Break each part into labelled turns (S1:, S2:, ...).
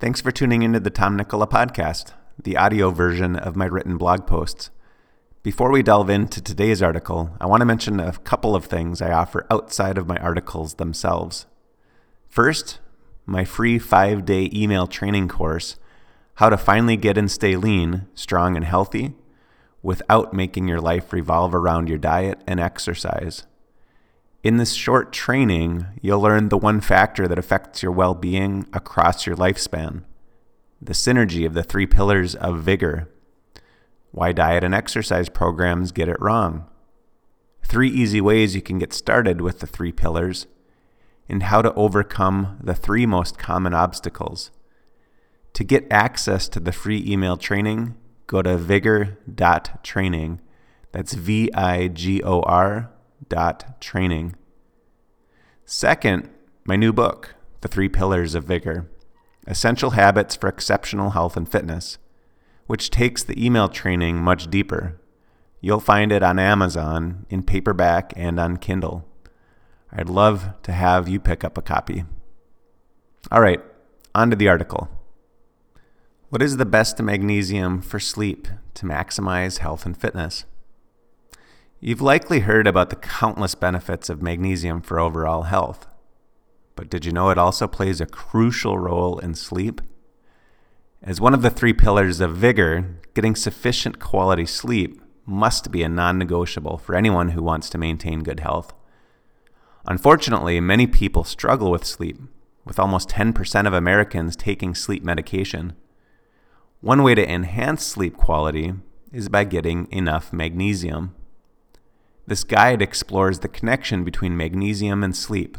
S1: Thanks for tuning into the Tom Nikkola podcast, the audio version of my written blog posts. Before we delve into today's article, I want to mention a couple of things I offer outside of my articles themselves. First, my free five day email training course, How to Finally Get and Stay Lean, Strong, and Healthy, without making your life revolve around your diet and exercise. In this short training, you'll learn the one factor that affects your well being across your lifespan the synergy of the three pillars of vigor. Why diet and exercise programs get it wrong. Three easy ways you can get started with the three pillars, and how to overcome the three most common obstacles. To get access to the free email training, go to vigor.training. That's V I G O R dot training. Second, my new book, The Three Pillars of Vigor Essential Habits for Exceptional Health and Fitness, which takes the email training much deeper. You'll find it on Amazon in paperback and on Kindle. I'd love to have you pick up a copy. All right, on to the article. What is the best magnesium for sleep to maximize health and fitness? You've likely heard about the countless benefits of magnesium for overall health. But did you know it also plays a crucial role in sleep? As one of the three pillars of vigor, getting sufficient quality sleep must be a non negotiable for anyone who wants to maintain good health. Unfortunately, many people struggle with sleep, with almost 10% of Americans taking sleep medication. One way to enhance sleep quality is by getting enough magnesium. This guide explores the connection between magnesium and sleep,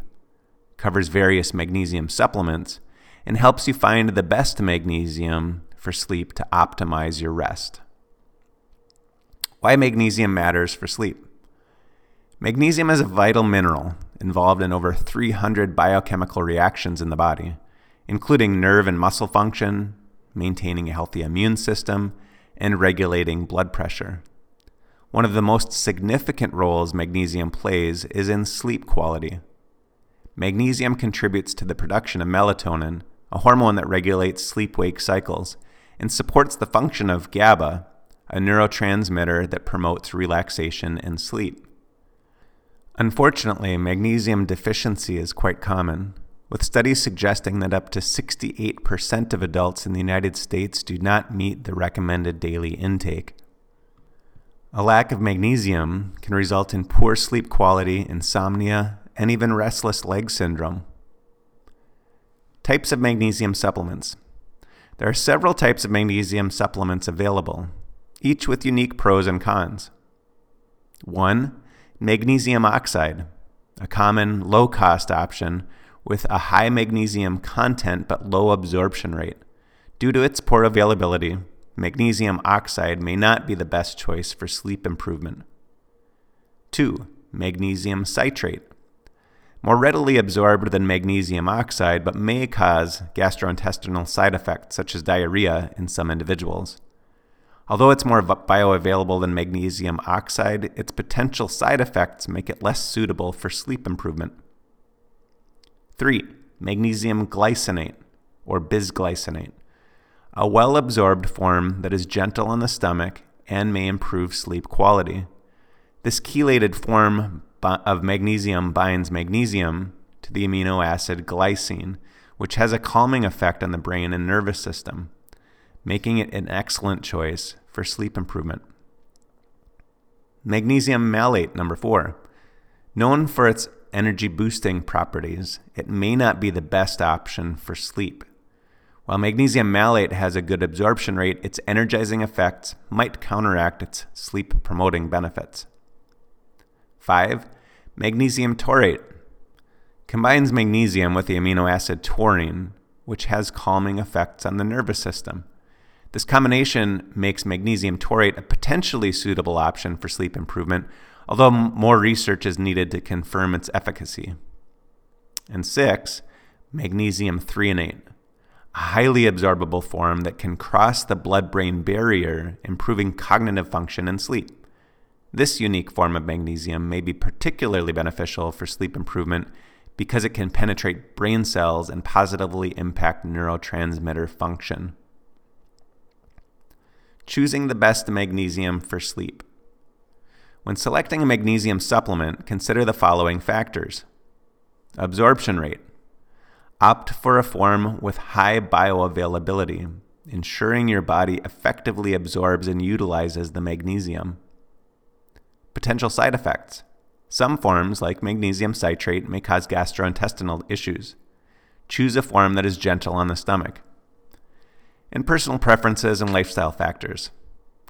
S1: covers various magnesium supplements, and helps you find the best magnesium for sleep to optimize your rest. Why magnesium matters for sleep. Magnesium is a vital mineral involved in over 300 biochemical reactions in the body, including nerve and muscle function, maintaining a healthy immune system, and regulating blood pressure. One of the most significant roles magnesium plays is in sleep quality. Magnesium contributes to the production of melatonin, a hormone that regulates sleep wake cycles, and supports the function of GABA, a neurotransmitter that promotes relaxation and sleep. Unfortunately, magnesium deficiency is quite common, with studies suggesting that up to 68% of adults in the United States do not meet the recommended daily intake. A lack of magnesium can result in poor sleep quality, insomnia, and even restless leg syndrome. Types of magnesium supplements. There are several types of magnesium supplements available, each with unique pros and cons. 1. Magnesium oxide, a common low cost option with a high magnesium content but low absorption rate. Due to its poor availability, magnesium oxide may not be the best choice for sleep improvement. 2. Magnesium citrate. More readily absorbed than magnesium oxide, but may cause gastrointestinal side effects such as diarrhea in some individuals. Although it's more bioavailable than magnesium oxide, its potential side effects make it less suitable for sleep improvement. 3. Magnesium glycinate, or bisglycinate a well absorbed form that is gentle on the stomach and may improve sleep quality. This chelated form of magnesium binds magnesium to the amino acid glycine, which has a calming effect on the brain and nervous system, making it an excellent choice for sleep improvement. Magnesium malate, number four. Known for its energy boosting properties, it may not be the best option for sleep. While magnesium malate has a good absorption rate, its energizing effects might counteract its sleep promoting benefits. 5. Magnesium taurate combines magnesium with the amino acid taurine, which has calming effects on the nervous system. This combination makes magnesium taurate a potentially suitable option for sleep improvement, although more research is needed to confirm its efficacy. And 6. Magnesium threonate highly absorbable form that can cross the blood brain barrier, improving cognitive function and sleep. This unique form of magnesium may be particularly beneficial for sleep improvement because it can penetrate brain cells and positively impact neurotransmitter function. Choosing the best magnesium for sleep. When selecting a magnesium supplement, consider the following factors absorption rate. Opt for a form with high bioavailability, ensuring your body effectively absorbs and utilizes the magnesium. Potential side effects. Some forms, like magnesium citrate, may cause gastrointestinal issues. Choose a form that is gentle on the stomach. And personal preferences and lifestyle factors.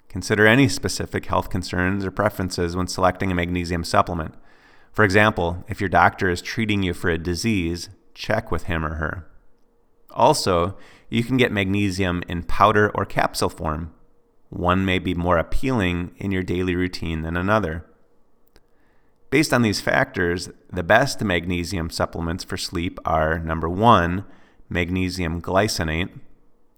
S1: Consider any specific health concerns or preferences when selecting a magnesium supplement. For example, if your doctor is treating you for a disease, check with him or her. Also, you can get magnesium in powder or capsule form. One may be more appealing in your daily routine than another. Based on these factors, the best magnesium supplements for sleep are number one, magnesium glycinate.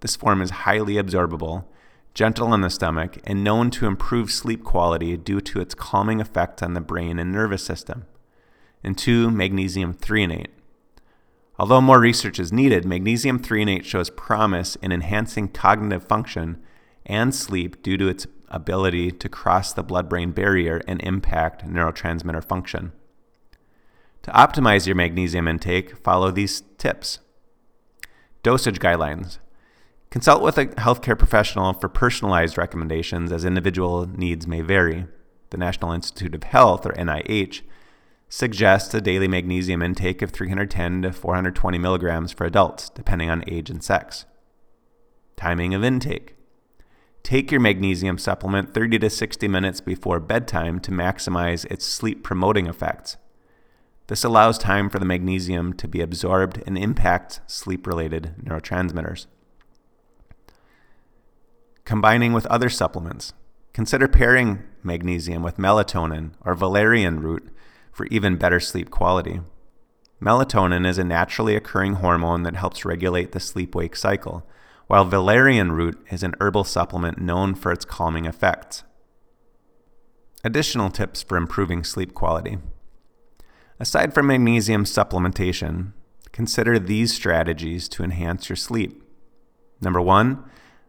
S1: This form is highly absorbable, gentle on the stomach, and known to improve sleep quality due to its calming effect on the brain and nervous system. And two, magnesium threonate. Although more research is needed, magnesium threonate shows promise in enhancing cognitive function and sleep due to its ability to cross the blood brain barrier and impact neurotransmitter function. To optimize your magnesium intake, follow these tips. Dosage guidelines. Consult with a healthcare professional for personalized recommendations as individual needs may vary. The National Institute of Health, or NIH, suggests a daily magnesium intake of 310 to 420 milligrams for adults, depending on age and sex. Timing of intake. Take your magnesium supplement 30 to 60 minutes before bedtime to maximize its sleep promoting effects. This allows time for the magnesium to be absorbed and impact sleep related neurotransmitters. Combining with other supplements. Consider pairing magnesium with melatonin or valerian root for even better sleep quality. Melatonin is a naturally occurring hormone that helps regulate the sleep wake cycle while valerian root is an herbal supplement known for its calming effects. Additional tips for improving sleep quality. Aside from magnesium supplementation, consider these strategies to enhance your sleep. Number one,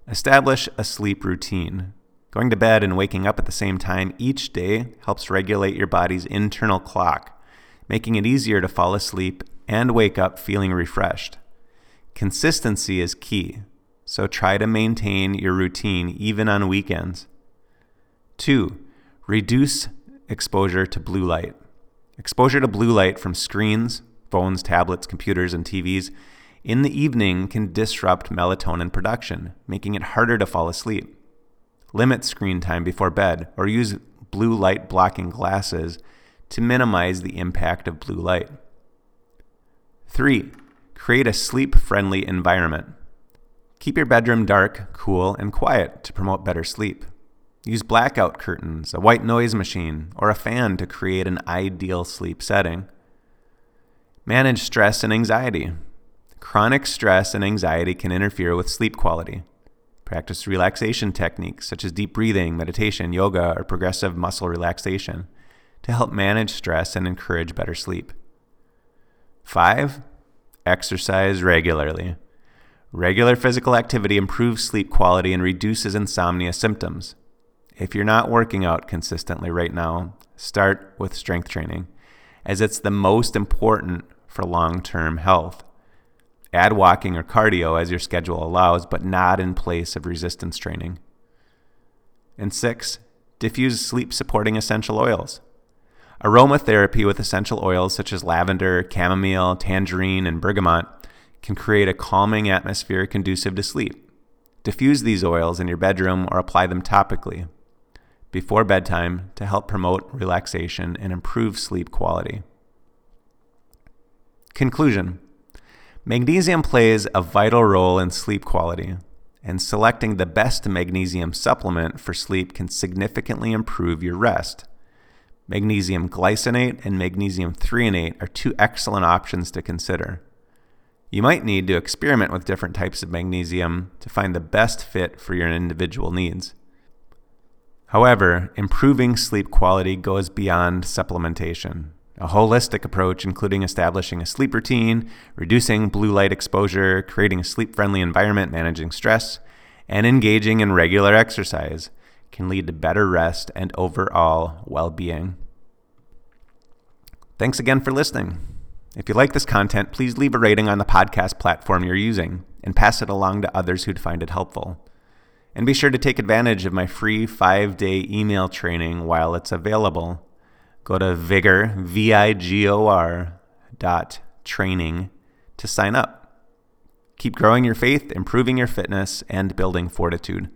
S1: establish a sleep routine. Going to bed and waking up at the same time each day helps regulate your body's internal clock, making it easier to fall asleep and wake up feeling refreshed. Consistency is key, so try to maintain your routine even on weekends. Two, reduce exposure to blue light. Exposure to blue light from screens, phones, tablets, computers, and TVs in the evening can disrupt melatonin production, making it harder to fall asleep. Limit screen time before bed or use blue light blocking glasses to minimize the impact of blue light. 3. Create a sleep friendly environment. Keep your bedroom dark, cool, and quiet to promote better sleep. Use blackout curtains, a white noise machine, or a fan to create an ideal sleep setting. Manage stress and anxiety. Chronic stress and anxiety can interfere with sleep quality. Practice relaxation techniques such as deep breathing, meditation, yoga, or progressive muscle relaxation to help manage stress and encourage better sleep. 5. Exercise regularly. Regular physical activity improves sleep quality and reduces insomnia symptoms. If you're not working out consistently right now, start with strength training, as it's the most important for long term health. Add walking or cardio as your schedule allows, but not in place of resistance training. And six, diffuse sleep supporting essential oils. Aromatherapy with essential oils such as lavender, chamomile, tangerine, and bergamot can create a calming atmosphere conducive to sleep. Diffuse these oils in your bedroom or apply them topically before bedtime to help promote relaxation and improve sleep quality. Conclusion Magnesium plays a vital role in sleep quality, and selecting the best magnesium supplement for sleep can significantly improve your rest. Magnesium glycinate and magnesium threonate are two excellent options to consider. You might need to experiment with different types of magnesium to find the best fit for your individual needs. However, improving sleep quality goes beyond supplementation. A holistic approach, including establishing a sleep routine, reducing blue light exposure, creating a sleep friendly environment, managing stress, and engaging in regular exercise, can lead to better rest and overall well being. Thanks again for listening. If you like this content, please leave a rating on the podcast platform you're using and pass it along to others who'd find it helpful. And be sure to take advantage of my free five day email training while it's available. Go to vigor, V I G O R dot training to sign up. Keep growing your faith, improving your fitness, and building fortitude.